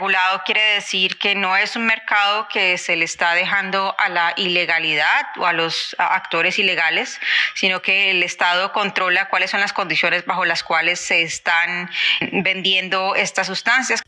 regulado quiere decir que no es un mercado que se le está dejando a la ilegalidad o a los actores ilegales, sino que el Estado controla cuáles son las condiciones bajo las cuales se están vendiendo estas sustancias.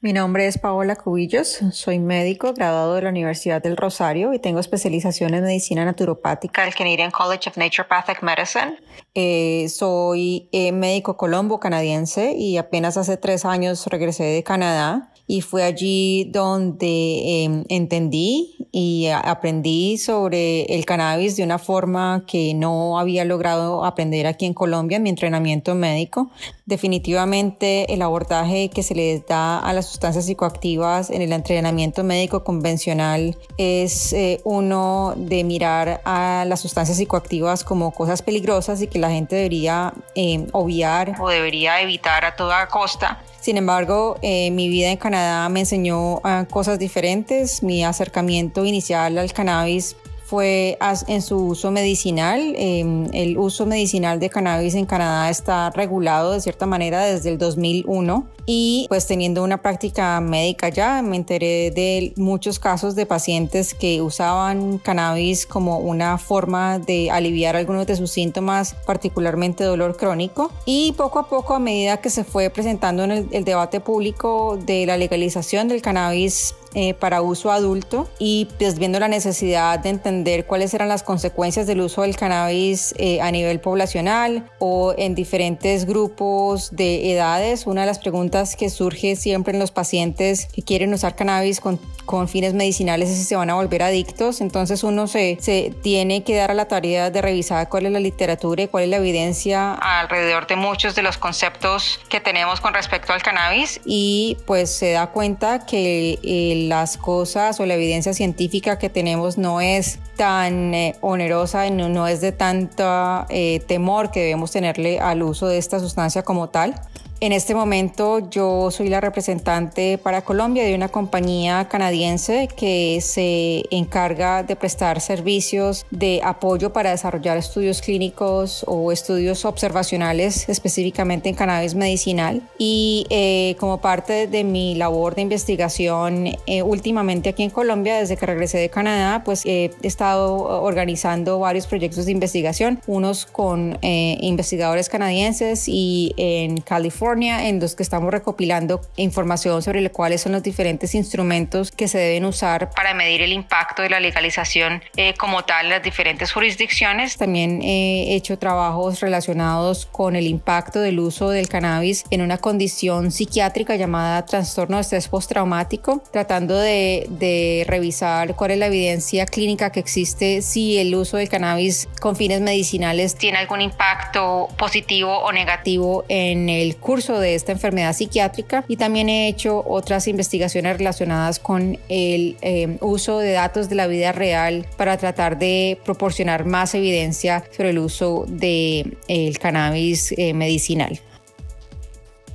Mi nombre es Paola Cubillos, soy médico graduado de la Universidad del Rosario y tengo especialización en medicina naturopática del Canadian College of Naturopathic Medicine. Eh, soy eh, médico colombo canadiense y apenas hace tres años regresé de Canadá y fue allí donde em, entendí y aprendí sobre el cannabis de una forma que no había logrado aprender aquí en Colombia en mi entrenamiento médico. Definitivamente el abordaje que se le da a las sustancias psicoactivas en el entrenamiento médico convencional es eh, uno de mirar a las sustancias psicoactivas como cosas peligrosas y que la gente debería em, obviar o debería evitar a toda costa sin embargo, eh, mi vida en Canadá me enseñó ah, cosas diferentes. Mi acercamiento inicial al cannabis fue en su uso medicinal. Em, el uso medicinal de cannabis en Canadá está regulado de cierta manera desde el 2001 y pues teniendo una práctica médica ya me enteré de muchos casos de pacientes que usaban cannabis como una forma de aliviar algunos de sus síntomas, particularmente dolor crónico y poco a poco a medida que se fue presentando en el, el debate público de la legalización del cannabis eh, para uso adulto y pues viendo la necesidad de entender cuáles eran las consecuencias del uso del cannabis eh, a nivel poblacional o en diferentes grupos de edades. Una de las preguntas que surge siempre en los pacientes que quieren usar cannabis con, con fines medicinales es si se van a volver adictos. Entonces uno se, se tiene que dar a la tarea de revisar cuál es la literatura y cuál es la evidencia alrededor de muchos de los conceptos que tenemos con respecto al cannabis y pues se da cuenta que el las cosas o la evidencia científica que tenemos no es tan eh, onerosa y no, es de tanto eh, temor que debemos tenerle al uso de esta sustancia como tal. En este momento yo soy la representante para Colombia de una compañía canadiense que se encarga de prestar servicios de apoyo para desarrollar estudios clínicos o estudios observacionales específicamente en cannabis medicinal. Y eh, como parte de mi labor de investigación eh, últimamente aquí en Colombia, desde que regresé de Canadá, pues he estado organizando varios proyectos de investigación, unos con eh, investigadores canadienses y en California en los que estamos recopilando información sobre cuáles son los diferentes instrumentos que se deben usar para medir el impacto de la legalización eh, como tal en las diferentes jurisdicciones. También he hecho trabajos relacionados con el impacto del uso del cannabis en una condición psiquiátrica llamada trastorno de estrés postraumático, tratando de, de revisar cuál es la evidencia clínica que existe si el uso del cannabis con fines medicinales tiene algún impacto positivo o negativo en el curso de esta enfermedad psiquiátrica y también he hecho otras investigaciones relacionadas con el eh, uso de datos de la vida real para tratar de proporcionar más evidencia sobre el uso del el cannabis eh, medicinal.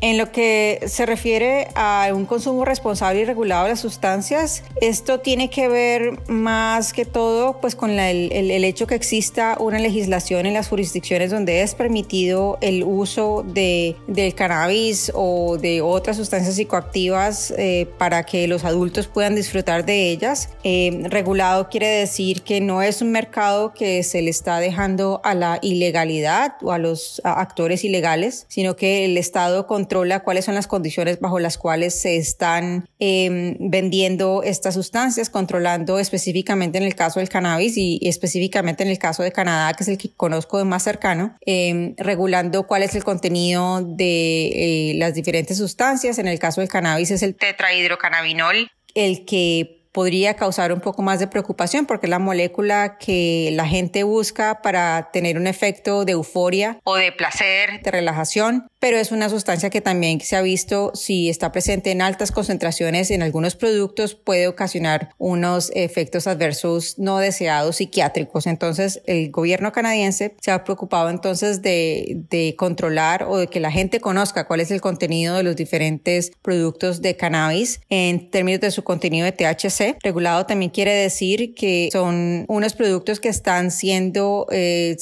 En lo que se refiere a un consumo responsable y regulado de las sustancias, esto tiene que ver más que todo pues con el, hecho que exista una legislación en las jurisdicciones donde es permitido el uso de, del cannabis o de otras sustancias psicoactivas eh, para que los adultos puedan disfrutar de ellas. Eh, regulado quiere decir que no es un mercado que se le está dejando a la ilegalidad o a los actores ilegales, sino que el Estado controla cuáles son las condiciones bajo las cuales se están em, vendiendo estas sustancias, controlando específicamente en el caso del cannabis y, específicamente en el caso de Canadá, que es el que conozco de más cercano, em, regulando cuál es el contenido de eh, las diferentes sustancias. En el caso del cannabis es el tetrahidrocannabinol, el que podría causar un poco más de preocupación porque es la molécula que la gente busca para tener un efecto de euforia o de placer, de relajación, pero es una sustancia que también se ha visto si está presente en altas concentraciones en algunos productos puede ocasionar unos efectos adversos no deseados psiquiátricos. Entonces el gobierno canadiense se ha preocupado entonces de, de controlar o de que la gente conozca cuál es el contenido de los diferentes productos de cannabis en términos de su contenido de THC. Regulado también quiere decir que son unos productos que están siendo eh,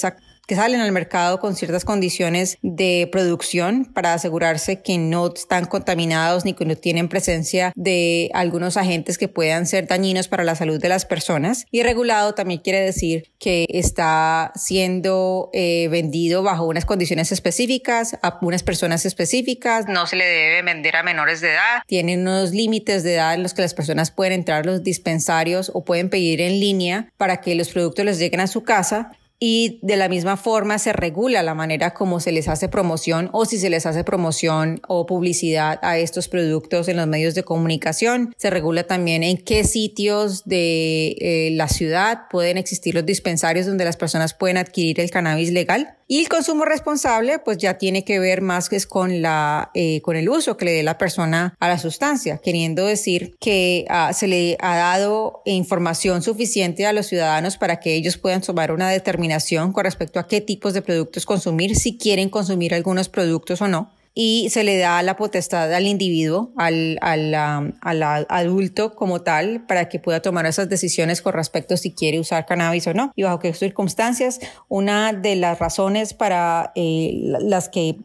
que salen al mercado con ciertas condiciones de producción para asegurarse que no están contaminados ni que no tienen presencia de algunos agentes que puedan ser dañinos para la salud de las personas. Y regulado también quiere decir que está siendo eh, vendido bajo unas condiciones específicas a unas personas específicas. No se le debe vender a menores de edad. Tiene unos límites de edad en los que las personas pueden entrar a los dispensarios o pueden pedir en línea para que los productos les lleguen a su casa y de la misma forma se regula la manera como se les hace promoción o si se les hace promoción o publicidad a estos productos en los medios de comunicación. Se regula también en qué sitios de eh, la ciudad pueden existir los dispensarios donde las personas pueden adquirir el cannabis legal. Y el consumo responsable, pues ya tiene que ver más que es con la, eh, con el uso que le dé la persona a la sustancia, queriendo decir que ah, se le ha dado información suficiente a los ciudadanos para que ellos puedan tomar una determinación con respecto a qué tipos de productos consumir, si quieren consumir algunos productos o no y se le da la potestad al individuo, al, al, al, adulto como tal, para que pueda tomar esas decisiones con respecto a si quiere usar cannabis o no y bajo qué circunstancias. Una de las razones para eh, las que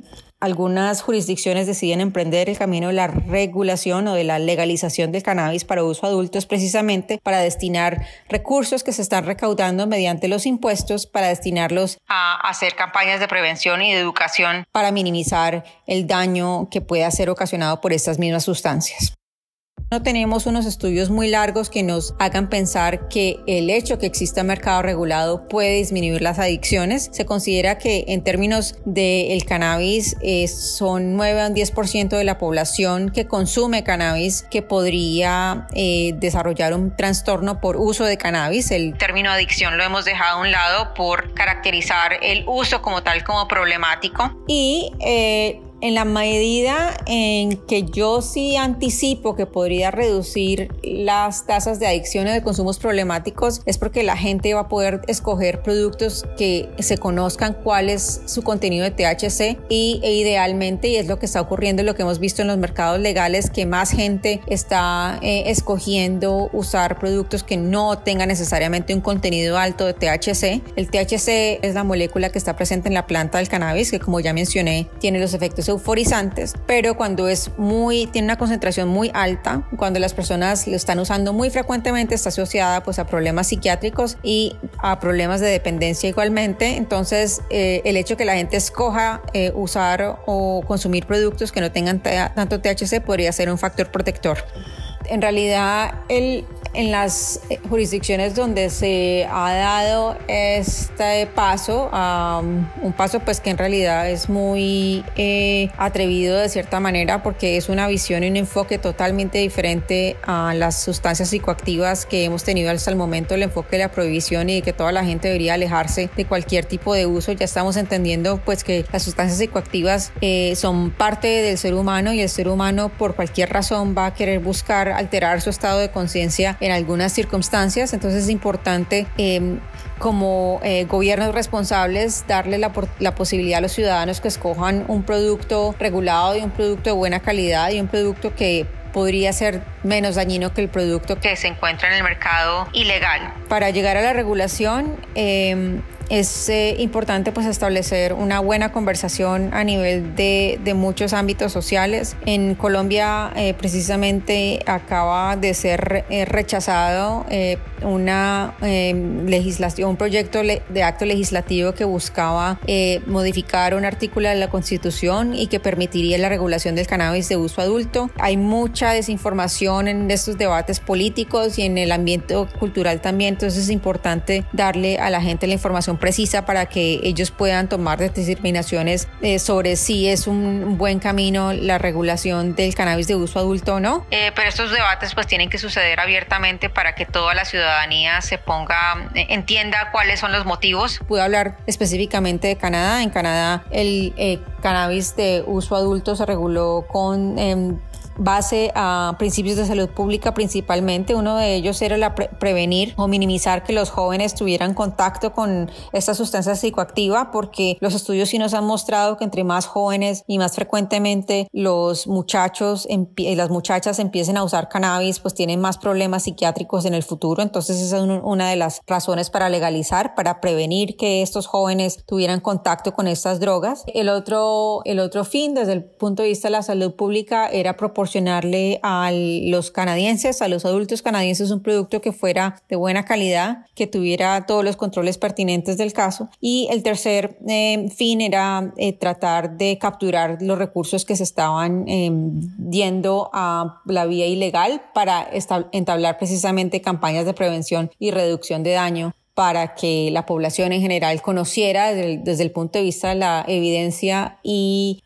algunas jurisdicciones deciden emprender el camino de la regulación o de la legalización del cannabis para uso adulto precisamente para destinar recursos que se están recaudando mediante los impuestos para destinarlos a hacer campañas de prevención y de educación para minimizar el daño que pueda ser ocasionado por estas mismas sustancias. No tenemos unos estudios muy largos que nos hagan pensar que el hecho que exista mercado regulado puede disminuir las adicciones. Se considera que en términos del cannabis eh, son 9 a un 10% de la población que consume cannabis que podría eh, desarrollar un trastorno por uso de cannabis. El término adicción lo hemos dejado a un lado por caracterizar el uso como tal como problemático. Y eh, en la medida en que yo sí anticipo que podría reducir las tasas de adicción o de consumos problemáticos, es porque la gente va a poder escoger productos que se conozcan cuál es su contenido de THC y e idealmente, y es lo que está ocurriendo, lo que hemos visto en los mercados legales, que más gente está eh, escogiendo usar productos que no tengan necesariamente un contenido alto de THC. El THC es la molécula que está presente en la planta del cannabis, que como ya mencioné, tiene los efectos euforizantes, pero cuando es muy, tiene una concentración muy alta, cuando las personas lo están usando muy frecuentemente, está asociada pues a problemas psiquiátricos y a problemas de dependencia igualmente. Entonces, eh, el hecho que la gente escoja eh, usar o consumir productos que no tengan tanto THC podría ser un factor protector. En realidad, el, en las eh, jurisdicciones donde se ha dado este paso, un paso pues que en realidad es muy eh, atrevido de cierta manera porque es una visión y un enfoque totalmente diferente a las sustancias psicoactivas que hemos tenido hasta el momento, el enfoque de la prohibición y de que toda la gente debería alejarse de cualquier tipo de uso. Ya estamos entendiendo pues que las sustancias psicoactivas eh, son parte del ser humano y el ser humano por cualquier razón va a querer buscar alterar su estado de conciencia en algunas circunstancias, entonces es importante em, como eh, gobiernos responsables darle la, la, posibilidad a los ciudadanos que escojan un producto regulado y un producto de buena calidad y un producto que podría ser menos dañino que el producto que se encuentra en el mercado ilegal. Para llegar a la regulación, eh, es eh, importante pues establecer una buena conversación a nivel de, muchos ámbitos sociales. En Colombia eh, precisamente acaba de ser eh, rechazado una legislación, un proyecto de acto legislativo que buscaba modificar un artículo de la Constitución y que permitiría la regulación del cannabis de uso adulto. Hay mucha desinformación en estos debates políticos y en el ambiente cultural también, entonces es importante darle a la gente la información información precisa para que ellos puedan tomar determinaciones eh, sobre si es un buen camino la regulación del cannabis de uso adulto o no. Eh, pero estos debates pues tienen que suceder abiertamente para que toda la ciudadanía se ponga, eh, entienda cuáles son los motivos. Puedo hablar específicamente de Canadá. En Canadá el cannabis de uso adulto se reguló con em, base a principios de salud pública principalmente. Uno de ellos era la prevenir o minimizar que los jóvenes tuvieran contacto con esta sustancia psicoactiva porque los estudios sí nos han mostrado que entre más jóvenes y más frecuentemente los muchachos y las muchachas empiecen a usar cannabis pues tienen más problemas psiquiátricos en el futuro. Entonces esa es una de las razones para legalizar, para prevenir que estos jóvenes tuvieran contacto con estas drogas. El otro, el otro fin desde el punto de vista de la salud pública era proporcionar proporcionarle a los canadienses, a los adultos canadienses, un producto que fuera de buena calidad, que tuviera todos los controles pertinentes del caso. Y el tercer eh, fin era eh, tratar de capturar los recursos que se estaban eh, yendo a la vía ilegal para entablar precisamente campañas de prevención y reducción de daño para que la población en general conociera desde el punto de vista de la evidencia y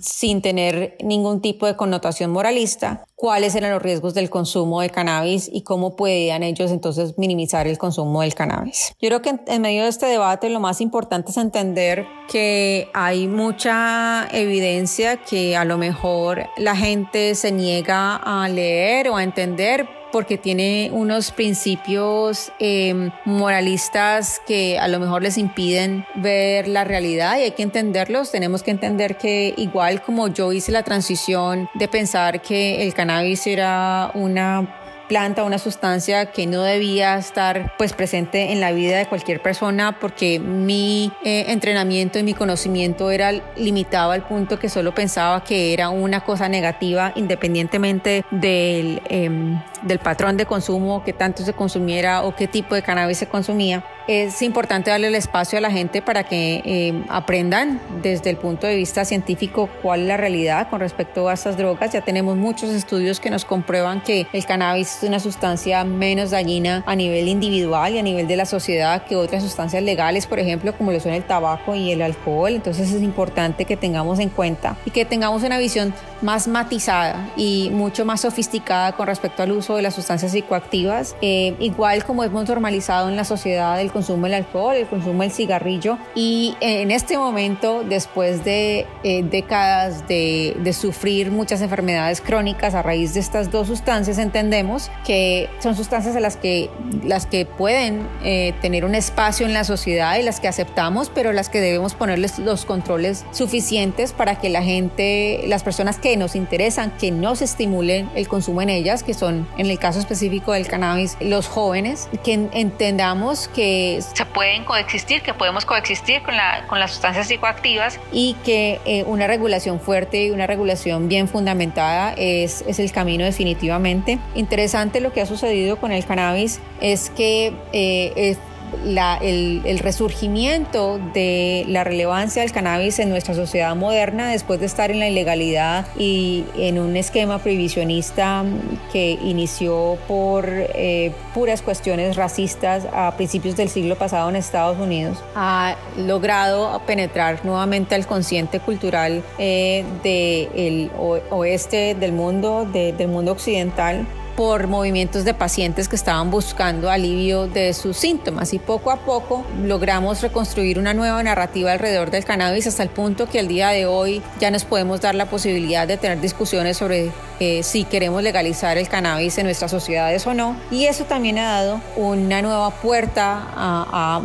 sin tener ningún tipo de connotación moralista, cuáles eran los riesgos del consumo de cannabis y cómo podían ellos entonces minimizar el consumo del cannabis. Yo creo que en, medio de este debate lo más importante es entender que hay mucha evidencia que a lo mejor la gente se niega a leer o a entender porque tiene unos principios em, moralistas que a lo mejor les impiden ver la realidad y hay que entenderlos. Tenemos que entender que igual como yo hice la transición de pensar que el cannabis era una planta, una sustancia que no debía estar pues presente en la vida de cualquier persona porque mi eh, entrenamiento y mi conocimiento era limitado al punto que solo pensaba que era una cosa negativa independientemente del, em, del patrón de consumo, que tanto se consumiera o qué tipo de cannabis se consumía es importante darle el espacio a la gente para que eh, aprendan desde el punto de vista científico cuál es la realidad con respecto a estas drogas. Ya tenemos muchos estudios que nos comprueban que el cannabis es una sustancia menos dañina a nivel individual y a nivel de la sociedad que otras sustancias legales, por ejemplo, como lo son el tabaco y el alcohol. Entonces es importante que tengamos en cuenta y que tengamos una visión más matizada y mucho más sofisticada con respecto al uso de las sustancias psicoactivas, eh, igual como hemos normalizado en la sociedad el consumo del alcohol, el consumo del cigarrillo. Y en este momento, después de eh, décadas de, de, sufrir muchas enfermedades crónicas a raíz de estas dos sustancias, entendemos que son sustancias a las que, las que pueden eh, tener un espacio en la sociedad y las que aceptamos, pero las que debemos ponerles los controles suficientes para que la gente, las personas que nos interesan, que no se estimulen el consumo en ellas, que son en el caso específico del cannabis, los jóvenes, que entendamos que se pueden coexistir, que podemos coexistir con, la, con las sustancias psicoactivas. Y que eh, una regulación fuerte y una regulación bien fundamentada es, es el camino definitivamente. Interesante lo que ha sucedido con el cannabis es que eh, el, resurgimiento de la relevancia del cannabis en nuestra sociedad moderna después de estar en la ilegalidad y en un esquema prohibicionista que inició por eh, puras cuestiones racistas a principios del siglo pasado en Estados Unidos, ha logrado penetrar nuevamente al consciente cultural eh, del oeste del mundo, del mundo occidental por movimientos de pacientes que estaban buscando alivio de sus síntomas. Y poco a poco logramos reconstruir una nueva narrativa alrededor del cannabis hasta el punto que al día de hoy ya nos podemos dar la posibilidad de tener discusiones sobre eh, si queremos legalizar el cannabis en nuestras sociedades o no. Y eso también ha dado una nueva puerta a,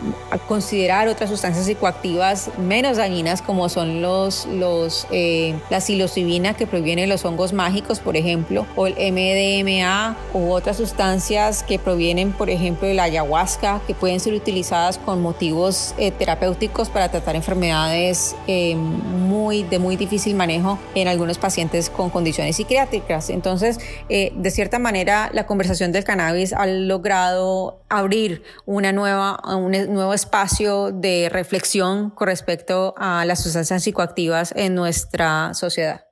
considerar otras sustancias psicoactivas menos dañinas como son los, los eh, la psilocibina que proviene de los hongos mágicos por ejemplo o el MDMA u otras sustancias que provienen, por ejemplo, de la ayahuasca, que pueden ser utilizadas con motivos eh, terapéuticos para tratar enfermedades eh, muy, de muy difícil manejo en algunos pacientes con condiciones psiquiátricas. Entonces, eh, de cierta manera, la conversación del cannabis ha logrado abrir una nueva, un nuevo espacio de reflexión con respecto a las sustancias psicoactivas en nuestra sociedad.